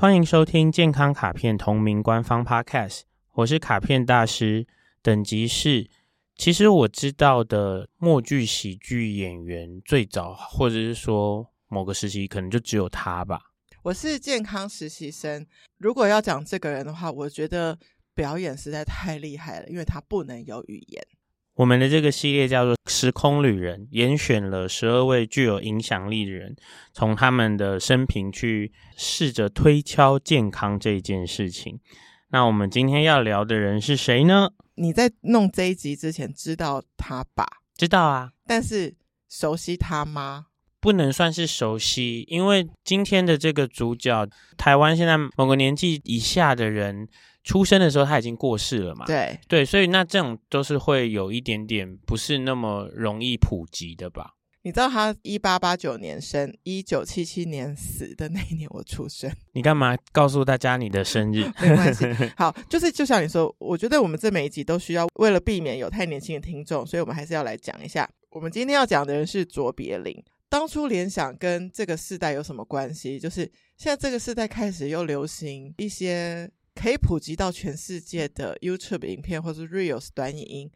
欢迎收听健康卡片同名官方 Podcast，我是卡片大师，等级是。其实我知道的默剧喜剧演员最早，或者是说某个时期，可能就只有他吧。我是健康实习生，如果要讲这个人的话，我觉得表演实在太厉害了，因为他不能有语言。我们的这个系列叫做《时空旅人》，严选了十二位具有影响力的人，从他们的生平去试着推敲健康这件事情。那我们今天要聊的人是谁呢？你在弄这一集之前知道他吧？知道啊，但是熟悉他吗？不能算是熟悉，因为今天的这个主角，台湾现在某个年纪以下的人出生的时候他已经过世了嘛？对对，所以那这种都是会有一点点不是那么容易普及的吧？你知道他一八八九年生，一九七七年死的那一年我出生。你干嘛告诉大家你的生日？没关系，好，就是就像你说，我觉得我们这每一集都需要，为了避免有太年轻的听众，所以我们还是要来讲一下。我们今天要讲的人是卓别林。当初联想跟这个世代有什么关系？就是现在这个世代开始又流行一些可以普及到全世界的 YouTube 影片或是 Reels 短影音，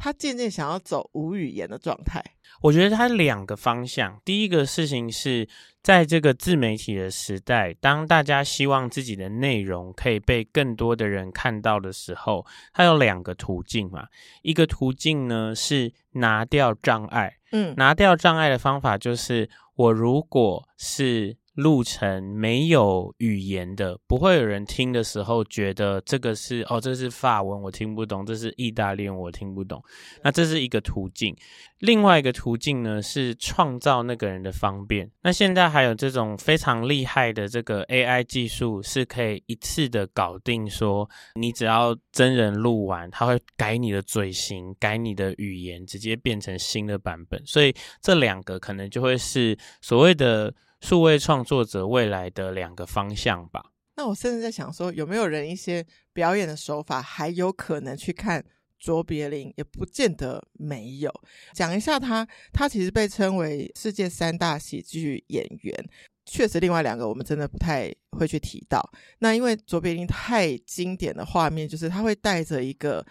他渐渐想要走无语言的状态。我觉得他两个方向，第一个事情是在这个自媒体的时代，当大家希望自己的内容可以被更多的人看到的时候，它有两个途径嘛。一个途径呢是拿掉障碍。嗯，拿掉障碍的方法就是，我如果是录成没有语言的，不会有人听的时候觉得这个是哦，这是法文我听不懂，这是意大利文我听不懂。那这是一个途径。另外一个途径呢是创造那个人的方便。那现在还有这种非常厉害的这个 AI 技术，是可以一次的搞定。说你只要真人录完，他会改你的嘴型，改你的语言，直接变成新的版本。所以这两个可能就会是所谓的。数位创作者未来的两个方向吧。那我甚至在想说，有没有人一些表演的手法还有可能去看卓别林？也不见得没有。讲一下他，他其实被称为世界三大喜剧演员。确实，另外两个我们真的不太会去提到。那因为卓别林太经典的画面，就是他会带着一个。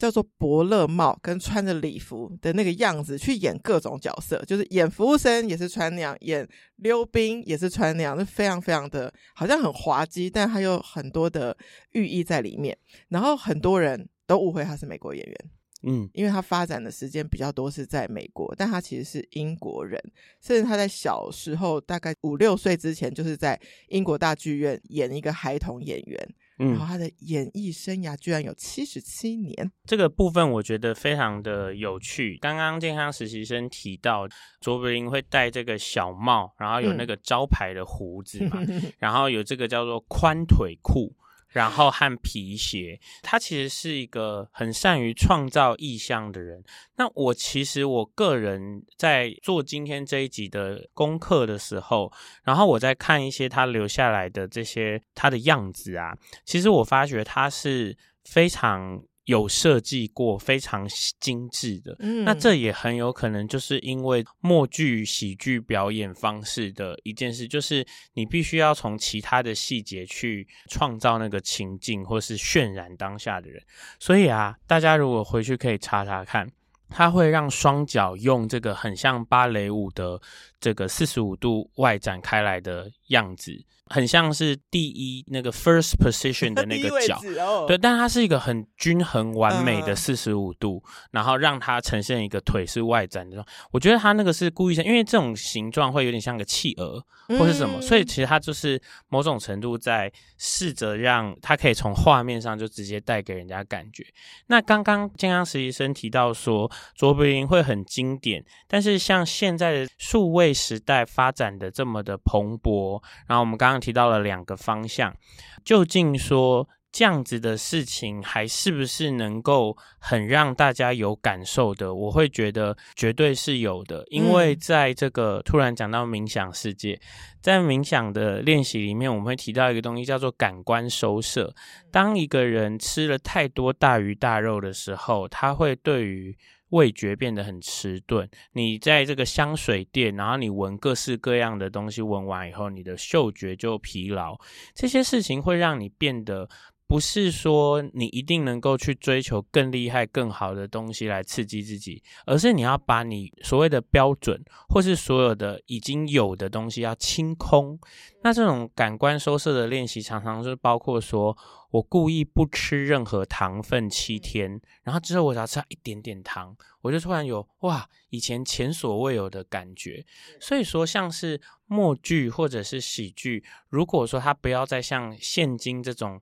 叫做伯乐帽，跟穿着礼服的那个样子去演各种角色，就是演服务生也是穿那样，演溜冰也是穿那样，就非常非常的好像很滑稽，但他有很多的寓意在里面。然后很多人都误会他是美国演员，嗯，因为他发展的时间比较多是在美国，但他其实是英国人，甚至他在小时候大概五六岁之前就是在英国大剧院演一个孩童演员。然后他的演艺生涯居然有七十七年，这个部分我觉得非常的有趣。刚刚健康实习生提到卓别林会戴这个小帽，然后有那个招牌的胡子嘛，嗯、然后有这个叫做宽腿裤。然后和皮鞋，他其实是一个很善于创造意象的人。那我其实我个人在做今天这一集的功课的时候，然后我在看一些他留下来的这些他的样子啊，其实我发觉他是非常。有设计过非常精致的，嗯，那这也很有可能就是因为默剧喜剧表演方式的一件事，就是你必须要从其他的细节去创造那个情境，或是渲染当下的人。所以啊，大家如果回去可以查查看，他会让双脚用这个很像芭蕾舞的这个四十五度外展开来的样子。很像是第一那个 first position 的那个 脚，哦、对，但它是一个很均衡完美的四十五度，嗯、然后让它呈现一个腿是外展的。我觉得它那个是故意的，因为这种形状会有点像个企鹅或是什么，嗯、所以其实它就是某种程度在试着让它可以从画面上就直接带给人家感觉。那刚刚健康实习生提到说卓别林会很经典，但是像现在的数位时代发展的这么的蓬勃，然后我们刚刚。提到了两个方向，究竟说这样子的事情还是不是能够很让大家有感受的？我会觉得绝对是有的，因为在这个突然讲到冥想世界，在冥想的练习里面，我们会提到一个东西叫做感官收摄。当一个人吃了太多大鱼大肉的时候，他会对于味觉变得很迟钝。你在这个香水店，然后你闻各式各样的东西，闻完以后，你的嗅觉就疲劳。这些事情会让你变得。不是说你一定能够去追求更厉害、更好的东西来刺激自己，而是你要把你所谓的标准，或是所有的已经有的东西要清空。那这种感官收摄的练习，常常是包括说我故意不吃任何糖分七天，然后之后我只要吃一点点糖，我就突然有哇，以前前所未有的感觉。所以说，像是默剧或者是喜剧，如果说它不要再像现今这种。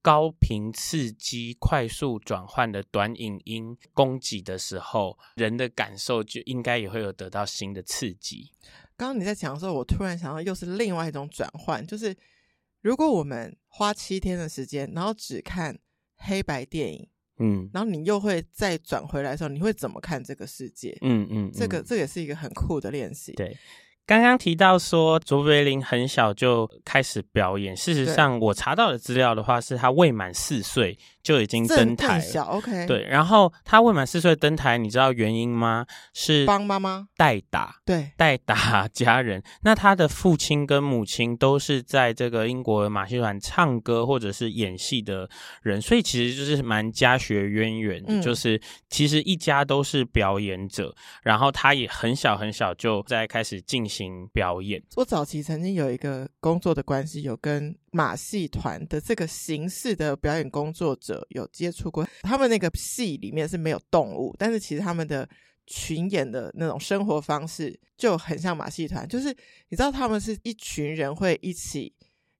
高频刺激、快速转换的短影音供给的时候，人的感受就应该也会有得到新的刺激。刚刚你在讲的时候，我突然想到，又是另外一种转换，就是如果我们花七天的时间，然后只看黑白电影，嗯，然后你又会再转回来的时候，你会怎么看这个世界？嗯嗯，嗯，这个这也是一个很酷的练习，对。刚刚提到说卓别林很小就开始表演，事实上我查到的资料的话，是他未满四岁。就已经登台了，OK，对，然后他未满四岁登台，你知道原因吗？是帮妈妈代打，对，代打 家人。那他的父亲跟母亲都是在这个英国马戏团唱歌或者是演戏的人，所以其实就是蛮家学渊源，嗯，就是其实一家都是表演者。然后他也很小很小就在开始进行表演。我早期曾经有一个工作的关系，有跟。马戏团的这个形式的表演工作者有接触过，他们那个戏里面是没有动物，但是其实他们的群演的那种生活方式就很像马戏团，就是你知道他们是一群人会一起，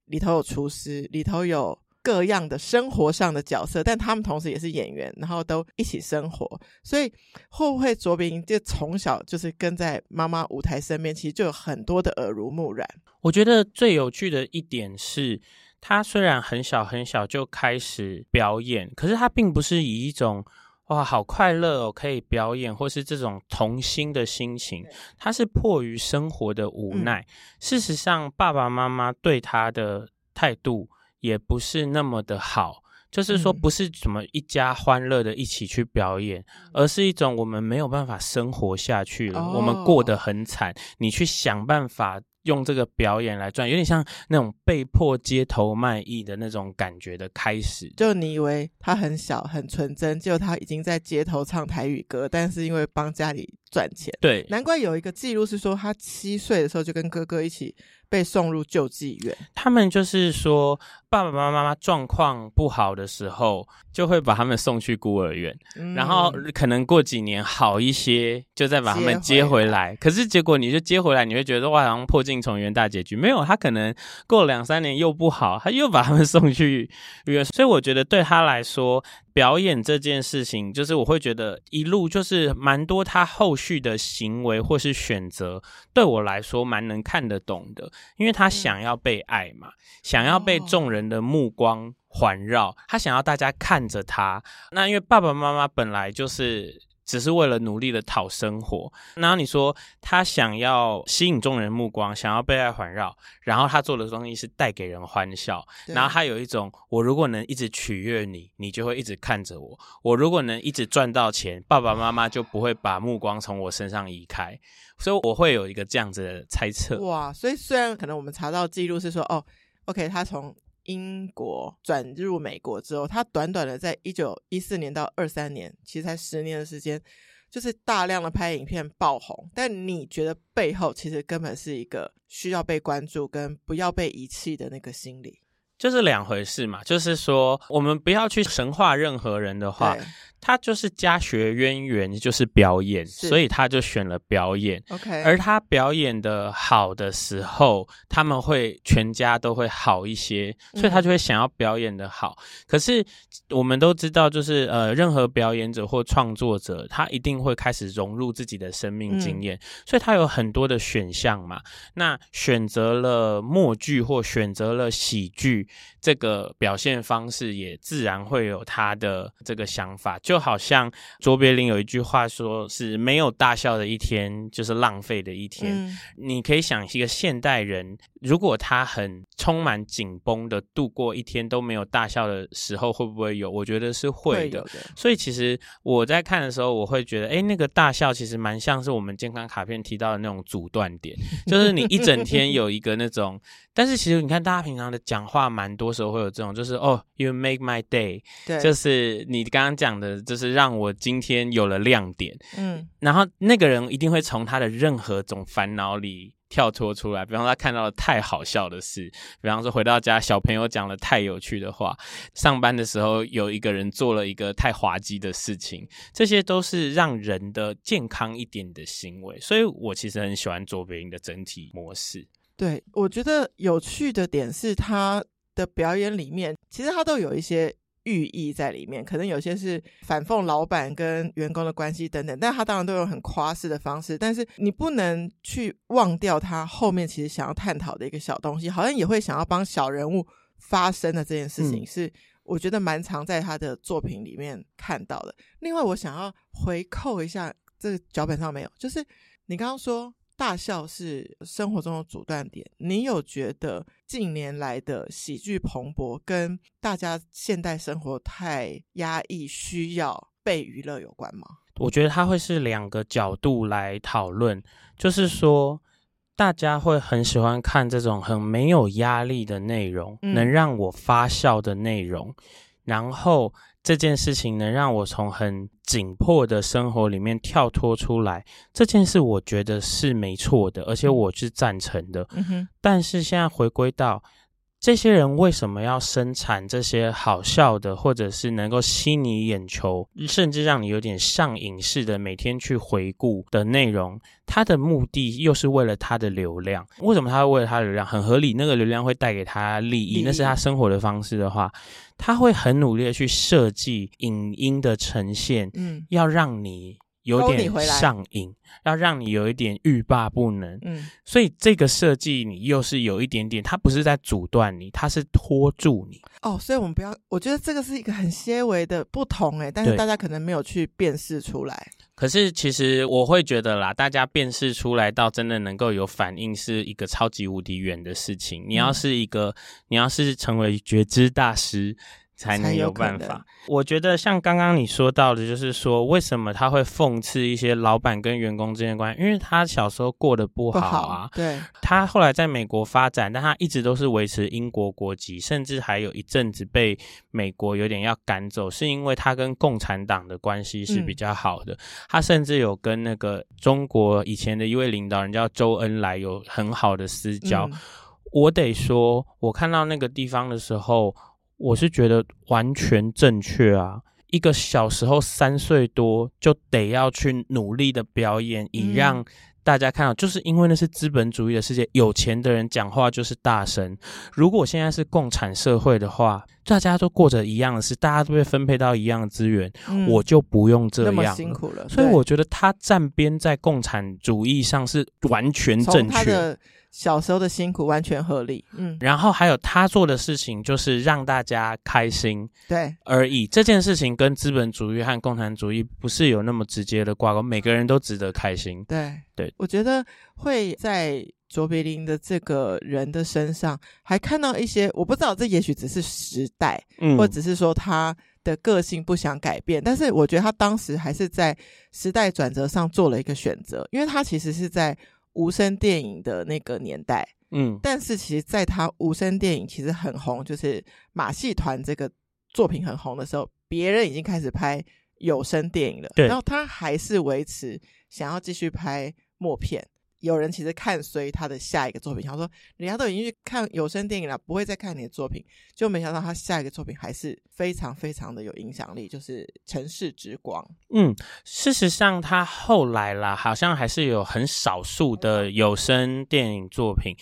里头有厨师，里头有。各样的生活上的角色，但他们同时也是演员，然后都一起生活。所以会不会卓别林就从小就是跟在妈妈舞台身边，其实就有很多的耳濡目染。我觉得最有趣的一点是，他虽然很小很小就开始表演，可是他并不是以一种哇好快乐哦可以表演，或是这种童心的心情，他是迫于生活的无奈。嗯。事实上，爸爸妈妈对他的态度。也不是那么的好，就是说不是什么一家欢乐的一起去表演，嗯，而是一种我们没有办法生活下去了，哦，我们过得很惨，你去想办法用这个表演来赚，有点像那种被迫街头卖艺的那种感觉的开始。就你以为他很小很纯真，结果他已经在街头唱台语歌，但是因为帮家里赚钱，对，难怪有一个记录是说他七岁的时候就跟哥哥一起。被送入救济院，他们就是说，爸爸妈妈状况不好的时候，就会把他们送去孤儿院，嗯，然后可能过几年好一些，就再把他们接回来。可是结果你就接回来，你会觉得哇，好像破镜重圆大结局。没有，他可能过两三年又不好，他又把他们送去医院。所以我觉得对他来说，表演这件事情，就是我会觉得一路就是蛮多他后续的行为或是选择，对我来说蛮能看得懂的，因为他想要被爱嘛，想要被众人的目光环绕，他想要大家看着他。那因为爸爸妈妈本来就是。只是为了努力的讨生活，然后你说他想要吸引众人目光，想要被爱环绕，然后他做的东西是带给人欢笑，然后他有一种我如果能一直取悦你，你就会一直看着我；我如果能一直赚到钱，爸爸妈妈就不会把目光从我身上移开。所以我会有一个这样子的猜测。哇，所以虽然可能我们查到记录是说，哦，OK，他从。英国转入美国之后，他短短的在一九一四年到二三年，其实才十年的时间，就是大量的拍影片爆红。但你觉得背后其实根本是一个需要被关注跟不要被遗弃的那个心理，就是两回事嘛。就是说，我们不要去神化任何人的话。他就是家学渊源，就是表演，所以他就选了表演。OK，而他表演的好的时候，他们会全家都会好一些，所以他就会想要表演的好。嗯。可是我们都知道，就是呃，任何表演者或创作者，他一定会开始融入自己的生命经验，嗯，所以他有很多的选项嘛。那选择了默剧或选择了喜剧这个表现方式，也自然会有他的这个想法。就好像卓别林有一句话说：“是没有大笑的一天，就是浪费的一天。”嗯，你可以想一个现代人如果他很充满紧绷的度过一天都没有大笑的时候，会不会有？我觉得是会的。会的。所以其实我在看的时候，我会觉得，哎，那个大笑其实蛮像是我们健康卡片提到的那种阻断点，就是你一整天有一个那种。但是其实你看，大家平常的讲话蛮多时候会有这种，就是哦，you make my day，对，就是你刚刚讲的，就是让我今天有了亮点。嗯，然后那个人一定会从他的任何种烦恼里。跳脱出来，比方说他看到了太好笑的事，比方说回到家小朋友讲了太有趣的话，上班的时候有一个人做了一个太滑稽的事情，这些都是让人的健康一点的行为。所以我其实很喜欢卓别林的整体模式。对，我觉得有趣的点是他的表演里面，其实他都有一些。寓意在里面，可能有些是反讽老板跟员工的关系等等，但他当然都有很夸饰的方式。但是你不能去忘掉他后面其实想要探讨的一个小东西，好像也会想要帮小人物发声的这件事情，是我觉得蛮常在他的作品里面看到的。另外，我想要回扣一下，这个脚本上没有，就是你刚刚说。大笑是生活中的阻断点。你有觉得近年来的喜剧蓬勃跟大家现代生活太压抑，需要被娱乐有关吗？我觉得它会是两个角度来讨论，就是说大家会很喜欢看这种很没有压力的内容，嗯、能让我发笑的内容，然后。这件事情能让我从很紧迫的生活里面跳脱出来，这件事我觉得是没错的，而且我是赞成的。嗯哼。但是现在回归到。这些人为什么要生产这些好笑的，或者是能够吸你眼球，甚至让你有点上瘾似的每天去回顾的内容？他的目的又是为了他的流量。为什么他会为了他的流量？很合理，那个流量会带给他利益，那是他生活的方式的话，他会很努力的去设计影音的呈现，嗯，要让你。有点上瘾，要让你有一点欲罢不能。嗯，所以这个设计你又是有一点点，它不是在阻断你，它是拖住你。哦，所以我们不要，我觉得这个是一个很些微的不同诶，但是大家可能没有去辨识出来。可是其实我会觉得啦，大家辨识出来到真的能够有反应，是一个超级无敌远的事情。你要是一个，嗯、你要是成为觉知大师。才能有办法。我觉得像刚刚你说到的，就是说为什么他会讽刺一些老板跟员工之间的关系？因为他小时候过得不好啊。好对。他后来在美国发展，但他一直都是维持英国国籍，甚至还有一阵子被美国有点要赶走，是因为他跟共产党的关系是比较好的。嗯、他甚至有跟那个中国以前的一位领导人叫周恩来有很好的私交。嗯、我得说，我看到那个地方的时候。我是觉得完全正确啊！一个小时候三岁多就得要去努力的表演，以让大家看到，就是因为那是资本主义的世界，有钱的人讲话就是大声。如果现在是共产社会的话，大家都过着一样的事，大家都被分配到一样的资源，嗯、我就不用这样，辛苦了。所以我觉得他站边在共产主义上是完全正确。小时候的辛苦完全合理，嗯，然后还有他做的事情就是让大家开心，对而已。这件事情跟资本主义和共产主义不是有那么直接的挂钩，每个人都值得开心。对对，对我觉得会在卓别林的这个人的身上还看到一些，我不知道这也许只是时代，嗯，或只是说他的个性不想改变，但是我觉得他当时还是在时代转折上做了一个选择，因为他其实是在。无声电影的那个年代，嗯，但是其实，在他无声电影其实很红，就是马戏团这个作品很红的时候，别人已经开始拍有声电影了，对，然后他还是维持想要继续拍默片。有人其实看衰他的下一个作品，想说人家都已经去看有声电影了，不会再看你的作品，就没想到他下一个作品还是非常非常的有影响力，就是《城市之光》。嗯，事实上他后来啦，好像还是有很少数的有声电影作品。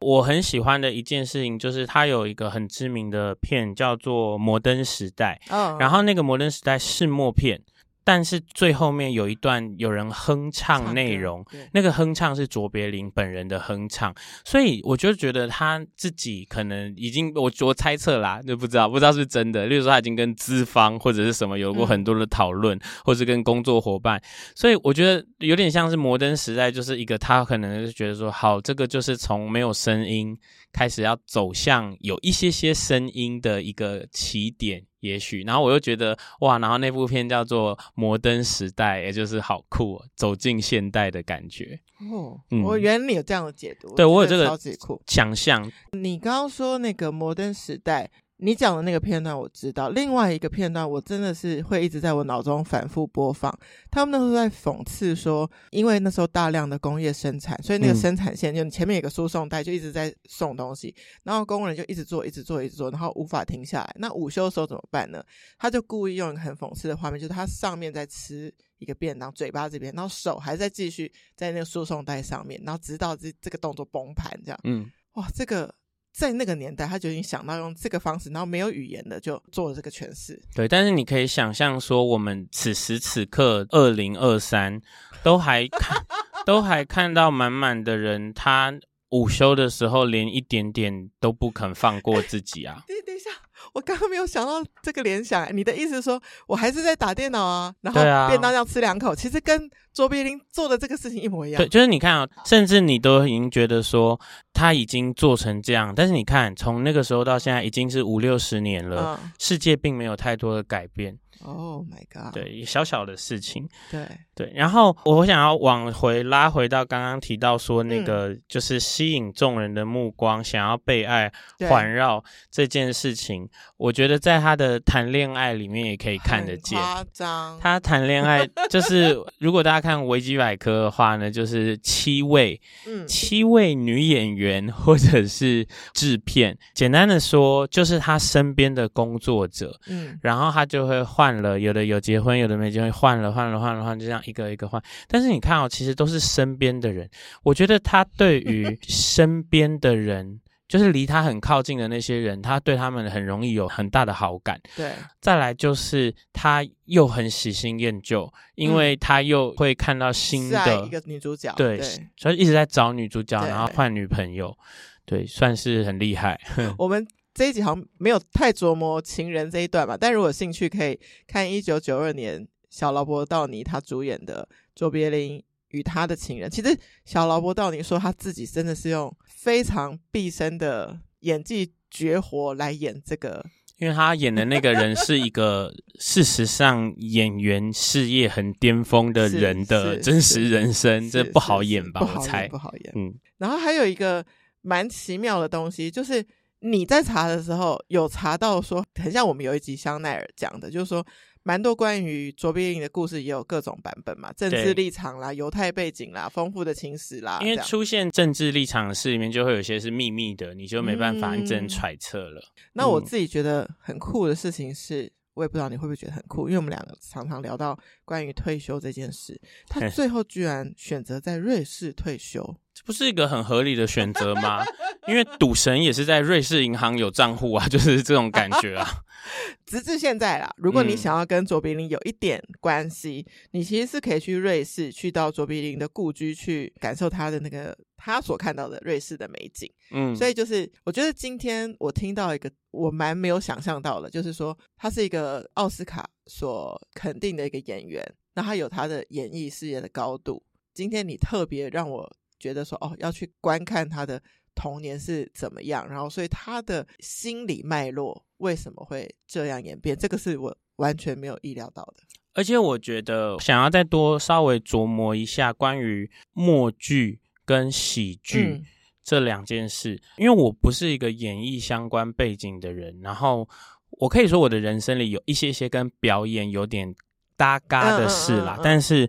我很喜欢的一件事情就是他有一个很知名的片叫做《摩登时代》，嗯，然后那个《摩登时代》是默片。但是最后面有一段有人哼唱内容，那个哼唱是卓别林本人的哼唱，所以我就觉得他自己可能已经我我猜测啦，就不知道不知道是真的。例如说他已经跟资方或者是什么有过很多的讨论，嗯、或是跟工作伙伴，所以我觉得有点像是摩登时代，就是一个他可能是觉得说，好，这个就是从没有声音开始要走向有一些些声音的一个起点。也许，然后我又觉得哇，然后那部片叫做《摩登时代》，也就是好酷，走进现代的感觉。哦，嗯、我原来你有这样的解读，对我有这个超级酷想象。你刚刚说那个《摩登时代》。你讲的那个片段我知道，另外一个片段我真的是会一直在我脑中反复播放。他们那时候在讽刺说，因为那时候大量的工业生产，所以那个生产线就你前面有个输送带，就一直在送东西，然后工人就一直做，一直做，一直做，然后无法停下来。那午休的时候怎么办呢？他就故意用一个很讽刺的画面，就是他上面在吃一个便当，嘴巴这边，然后手还在继续在那个输送带上面，然后直到这这个动作崩盘这样。嗯，哇，这个。在那个年代，他就已经想到用这个方式，然后没有语言的就做了这个诠释。对，但是你可以想象说，我们此时此刻二零二三，都还看，都还看到满满的人，他午休的时候连一点点都不肯放过自己啊！等 等一下。我刚刚没有想到这个联想，你的意思是说我还是在打电脑啊，然后便当要吃两口，其实跟卓别林做的这个事情一模一样。对，就是你看啊，甚至你都已经觉得说他已经做成这样，但是你看从那个时候到现在已经是五六十年了，嗯、世界并没有太多的改变。Oh my god！对，小小的事情。对对，然后我想要往回拉回到刚刚提到说那个，嗯、就是吸引众人的目光，想要被爱环绕这件事情，我觉得在他的谈恋爱里面也可以看得见。夸张。他谈恋爱 就是，如果大家看维基百科的话呢，就是七位，嗯，七位女演员或者是制片，简单的说就是他身边的工作者，嗯，然后他就会换。了，有的有结婚，有的没结婚，换了换了换了换，就这样一个一个换。但是你看哦，其实都是身边的人。我觉得他对于身边的人，就是离他很靠近的那些人，他对他们很容易有很大的好感。对，再来就是他又很喜新厌旧，因为他又会看到新的一个女主角，对，所以一直在找女主角，然后换女朋友，对，算是很厉害。我们。这一集好像没有太琢磨情人这一段吧，但如果有兴趣可以看一九九二年小劳勃道尼他主演的卓别林与他的情人。其实小劳勃道尼说他自己真的是用非常毕生的演技绝活来演这个，因为他演的那个人是一个 事实上演员事业很巅峰的人的真实人生，这不好演吧？我猜不好演。嗯，然后还有一个蛮奇妙的东西就是。你在查的时候有查到说，很像我们有一集香奈儿讲的，就是说蛮多关于卓别林的故事也有各种版本嘛，政治立场啦、犹太背景啦、丰富的情史啦。因为出现政治立场的事里面，就会有些是秘密的，你就没办法，你只能揣测了。嗯、那我自己觉得很酷的事情是，我也不知道你会不会觉得很酷，因为我们两个常常聊到关于退休这件事，他最后居然选择在瑞士退休。这不是一个很合理的选择吗？因为赌神也是在瑞士银行有账户啊，就是这种感觉啊。直至现在啦，如果你想要跟卓别林有一点关系，嗯、你其实是可以去瑞士，去到卓别林的故居去感受他的那个他所看到的瑞士的美景。嗯，所以就是我觉得今天我听到一个我蛮没有想象到的，就是说他是一个奥斯卡所肯定的一个演员，那他有他的演艺事业的高度。今天你特别让我。觉得说哦，要去观看他的童年是怎么样，然后所以他的心理脉络为什么会这样演变，这个是我完全没有意料到的。而且我觉得想要再多稍微琢磨一下关于默剧跟喜剧这两件事，嗯、因为我不是一个演艺相关背景的人，然后我可以说我的人生里有一些些跟表演有点搭嘎的事啦，但是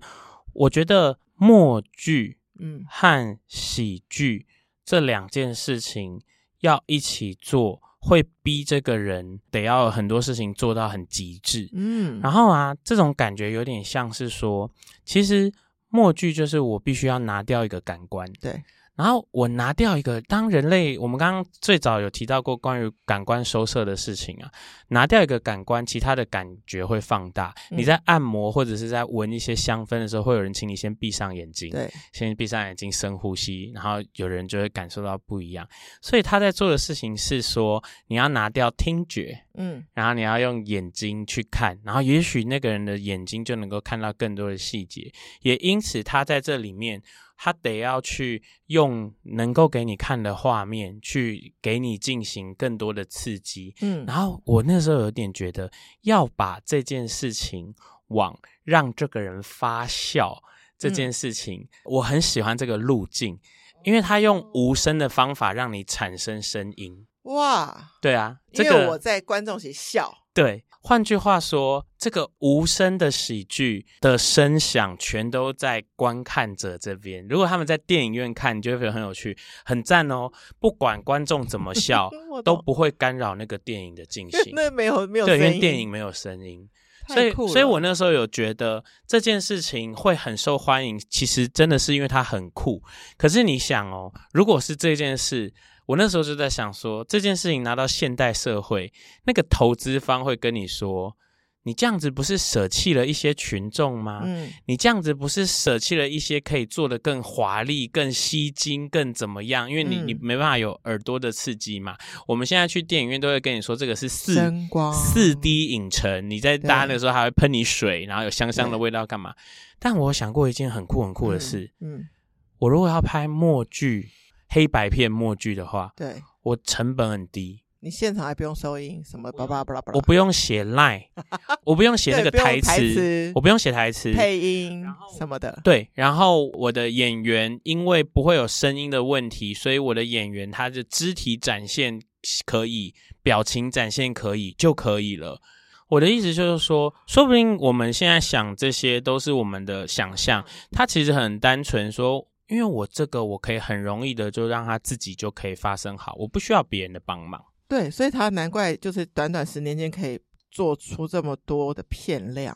我觉得默剧。嗯，和喜剧这两件事情要一起做，会逼这个人得要很多事情做到很极致。嗯，然后啊，这种感觉有点像是说，其实默剧就是我必须要拿掉一个感官，对，然后我拿掉一个，当人类我们刚刚最早有提到过关于感官收摄的事情啊，拿掉一个感官，其他的感觉会放大。嗯、你在按摩或者是在闻一些香氛的时候，会有人请你先闭上眼睛，对，先闭上眼睛深呼吸，然后有人就会感受到不一样。所以他在做的事情是说，你要拿掉听觉，嗯，然后你要用眼睛去看，然后也许那个人的眼睛就能够看到更多的细节，也因此他在这里面。他得要去用能够给你看的画面，去给你进行更多的刺激。嗯，然后我那时候有点觉得，要把这件事情往让这个人发笑这件事情，嗯、我很喜欢这个路径，因为他用无声的方法让你产生声音。哇，对啊，这个、因为我在观众席笑。对，换句话说，这个无声的喜剧的声响全都在观看者这边。如果他们在电影院看，你就会觉得很有趣、很赞哦。不管观众怎么笑，懂都不会干扰那个电影的进行。那 没有没有对，因为电影没有声音，所以所以我那时候有觉得这件事情会很受欢迎。其实真的是因为它很酷。可是你想哦，如果是这件事。我那时候就在想说，这件事情拿到现代社会，那个投资方会跟你说，你这样子不是舍弃了一些群众吗？嗯，你这样子不是舍弃了一些可以做得更华丽、更吸睛、更怎么样？因为你、嗯、你没办法有耳朵的刺激嘛。我们现在去电影院都会跟你说，这个是四四 D 影城，你在搭的时候还会喷你水，然后有香香的味道干嘛？但我想过一件很酷很酷的事，嗯，嗯我如果要拍默剧。黑白片默剧的话，对，我成本很低，你现场还不用收音，什么叭叭叭叭，我不用写 line，我不用写那个台词，我不用写台词，配音什么的，对，然后我的演员因为不会有声音的问题，所以我的演员他的肢体展现可以，表情展现可以就可以了。我的意思就是说，说不定我们现在想这些都是我们的想象，它其实很单纯说。因为我这个我可以很容易的就让他自己就可以发生好，我不需要别人的帮忙。对，所以他难怪就是短短十年间可以做出这么多的片量。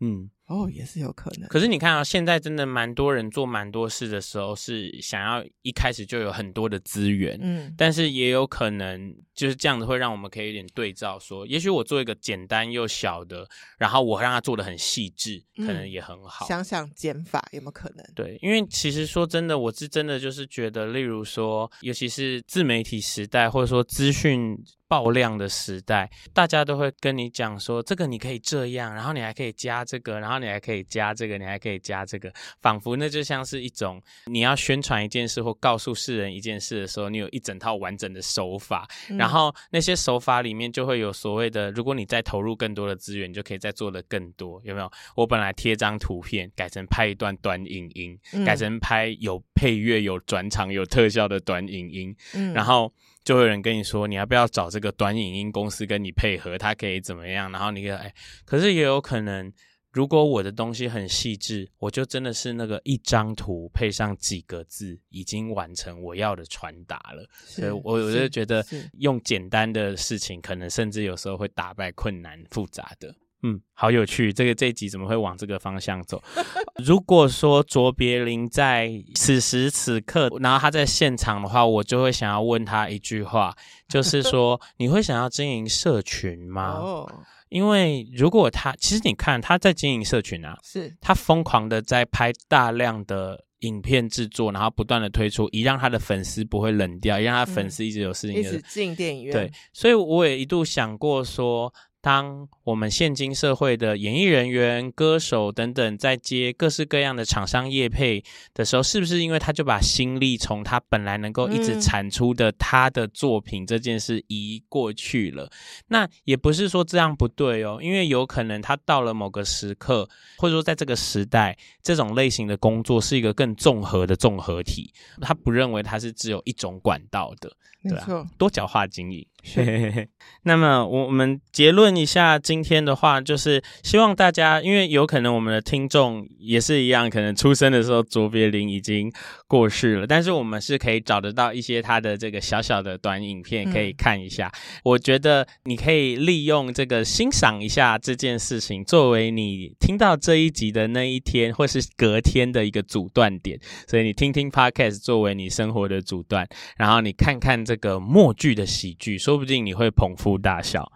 嗯。哦，也是有可能。可是你看啊，现在真的蛮多人做蛮多事的时候，是想要一开始就有很多的资源。嗯，但是也有可能就是这样子会让我们可以有点对照说，说也许我做一个简单又小的，然后我让它做的很细致，可能也很好。嗯，想想减法有没有可能？对，因为其实说真的，我是真的就是觉得，例如说，尤其是自媒体时代，或者说资讯。爆量的时代，大家都会跟你讲说，这个你可以这样，然后你还可以加这个，然后你还可以加这个，你还可以加这个，仿佛那就像是一种你要宣传一件事或告诉世人一件事的时候，你有一整套完整的手法，嗯、然后那些手法里面就会有所谓的，如果你再投入更多的资源，你就可以再做的更多，有没有？我本来贴张图片，改成拍一段短影音，嗯、改成拍有配乐、有转场、有特效的短影音，嗯、然后。就会有人跟你说，你要不要找这个短影音公司跟你配合，他可以怎么样？然后你个哎，可是也有可能，如果我的东西很细致，我就真的是那个一张图配上几个字，已经完成我要的传达了。所以我我就觉得用简单的事情，可能甚至有时候会打败困难复杂的。嗯，好有趣，这个这一集怎么会往这个方向走？如果说卓别林在此时此刻，然后他在现场的话，我就会想要问他一句话，就是说，你会想要经营社群吗？哦，因为如果他，其实你看他在经营社群啊，是他疯狂的在拍大量的影片制作，然后不断的推出，以让他的粉丝不会冷掉，以让他粉丝一直有事情，一直进电影院。对，所以我也一度想过说。当我们现今社会的演艺人员、歌手等等在接各式各样的厂商业配的时候，是不是因为他就把心力从他本来能够一直产出的他的作品这件事移过去了？那也不是说这样不对哦，因为有可能他到了某个时刻，或者说在这个时代，这种类型的工作是一个更综合的综合体，他不认为他是只有一种管道的，对啊，多角化经营。嘿嘿嘿。那么我我们结论一下今天的话，就是希望大家，因为有可能我们的听众也是一样，可能出生的时候卓别林已经过世了，但是我们是可以找得到一些他的这个小小的短影片可以看一下。嗯、我觉得你可以利用这个欣赏一下这件事情，作为你听到这一集的那一天或是隔天的一个阻断点。所以你听听 Podcast 作为你生活的阻断，然后你看看这个默剧的喜剧，说不定你会捧腹大笑。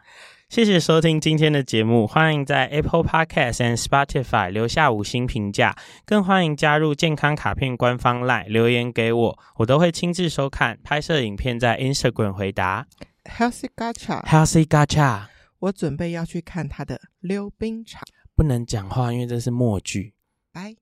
谢谢收听今天的节目，欢迎在 Apple Podcast and Spotify 留下五星评价，更欢迎加入健康卡片官方 LINE 留言给我，我都会亲自收看，拍摄影片在 Instagram 回答。Healthy Gacha，Healthy Gacha，我准备要去看他的溜冰场，不能讲话，因为这是默剧。拜。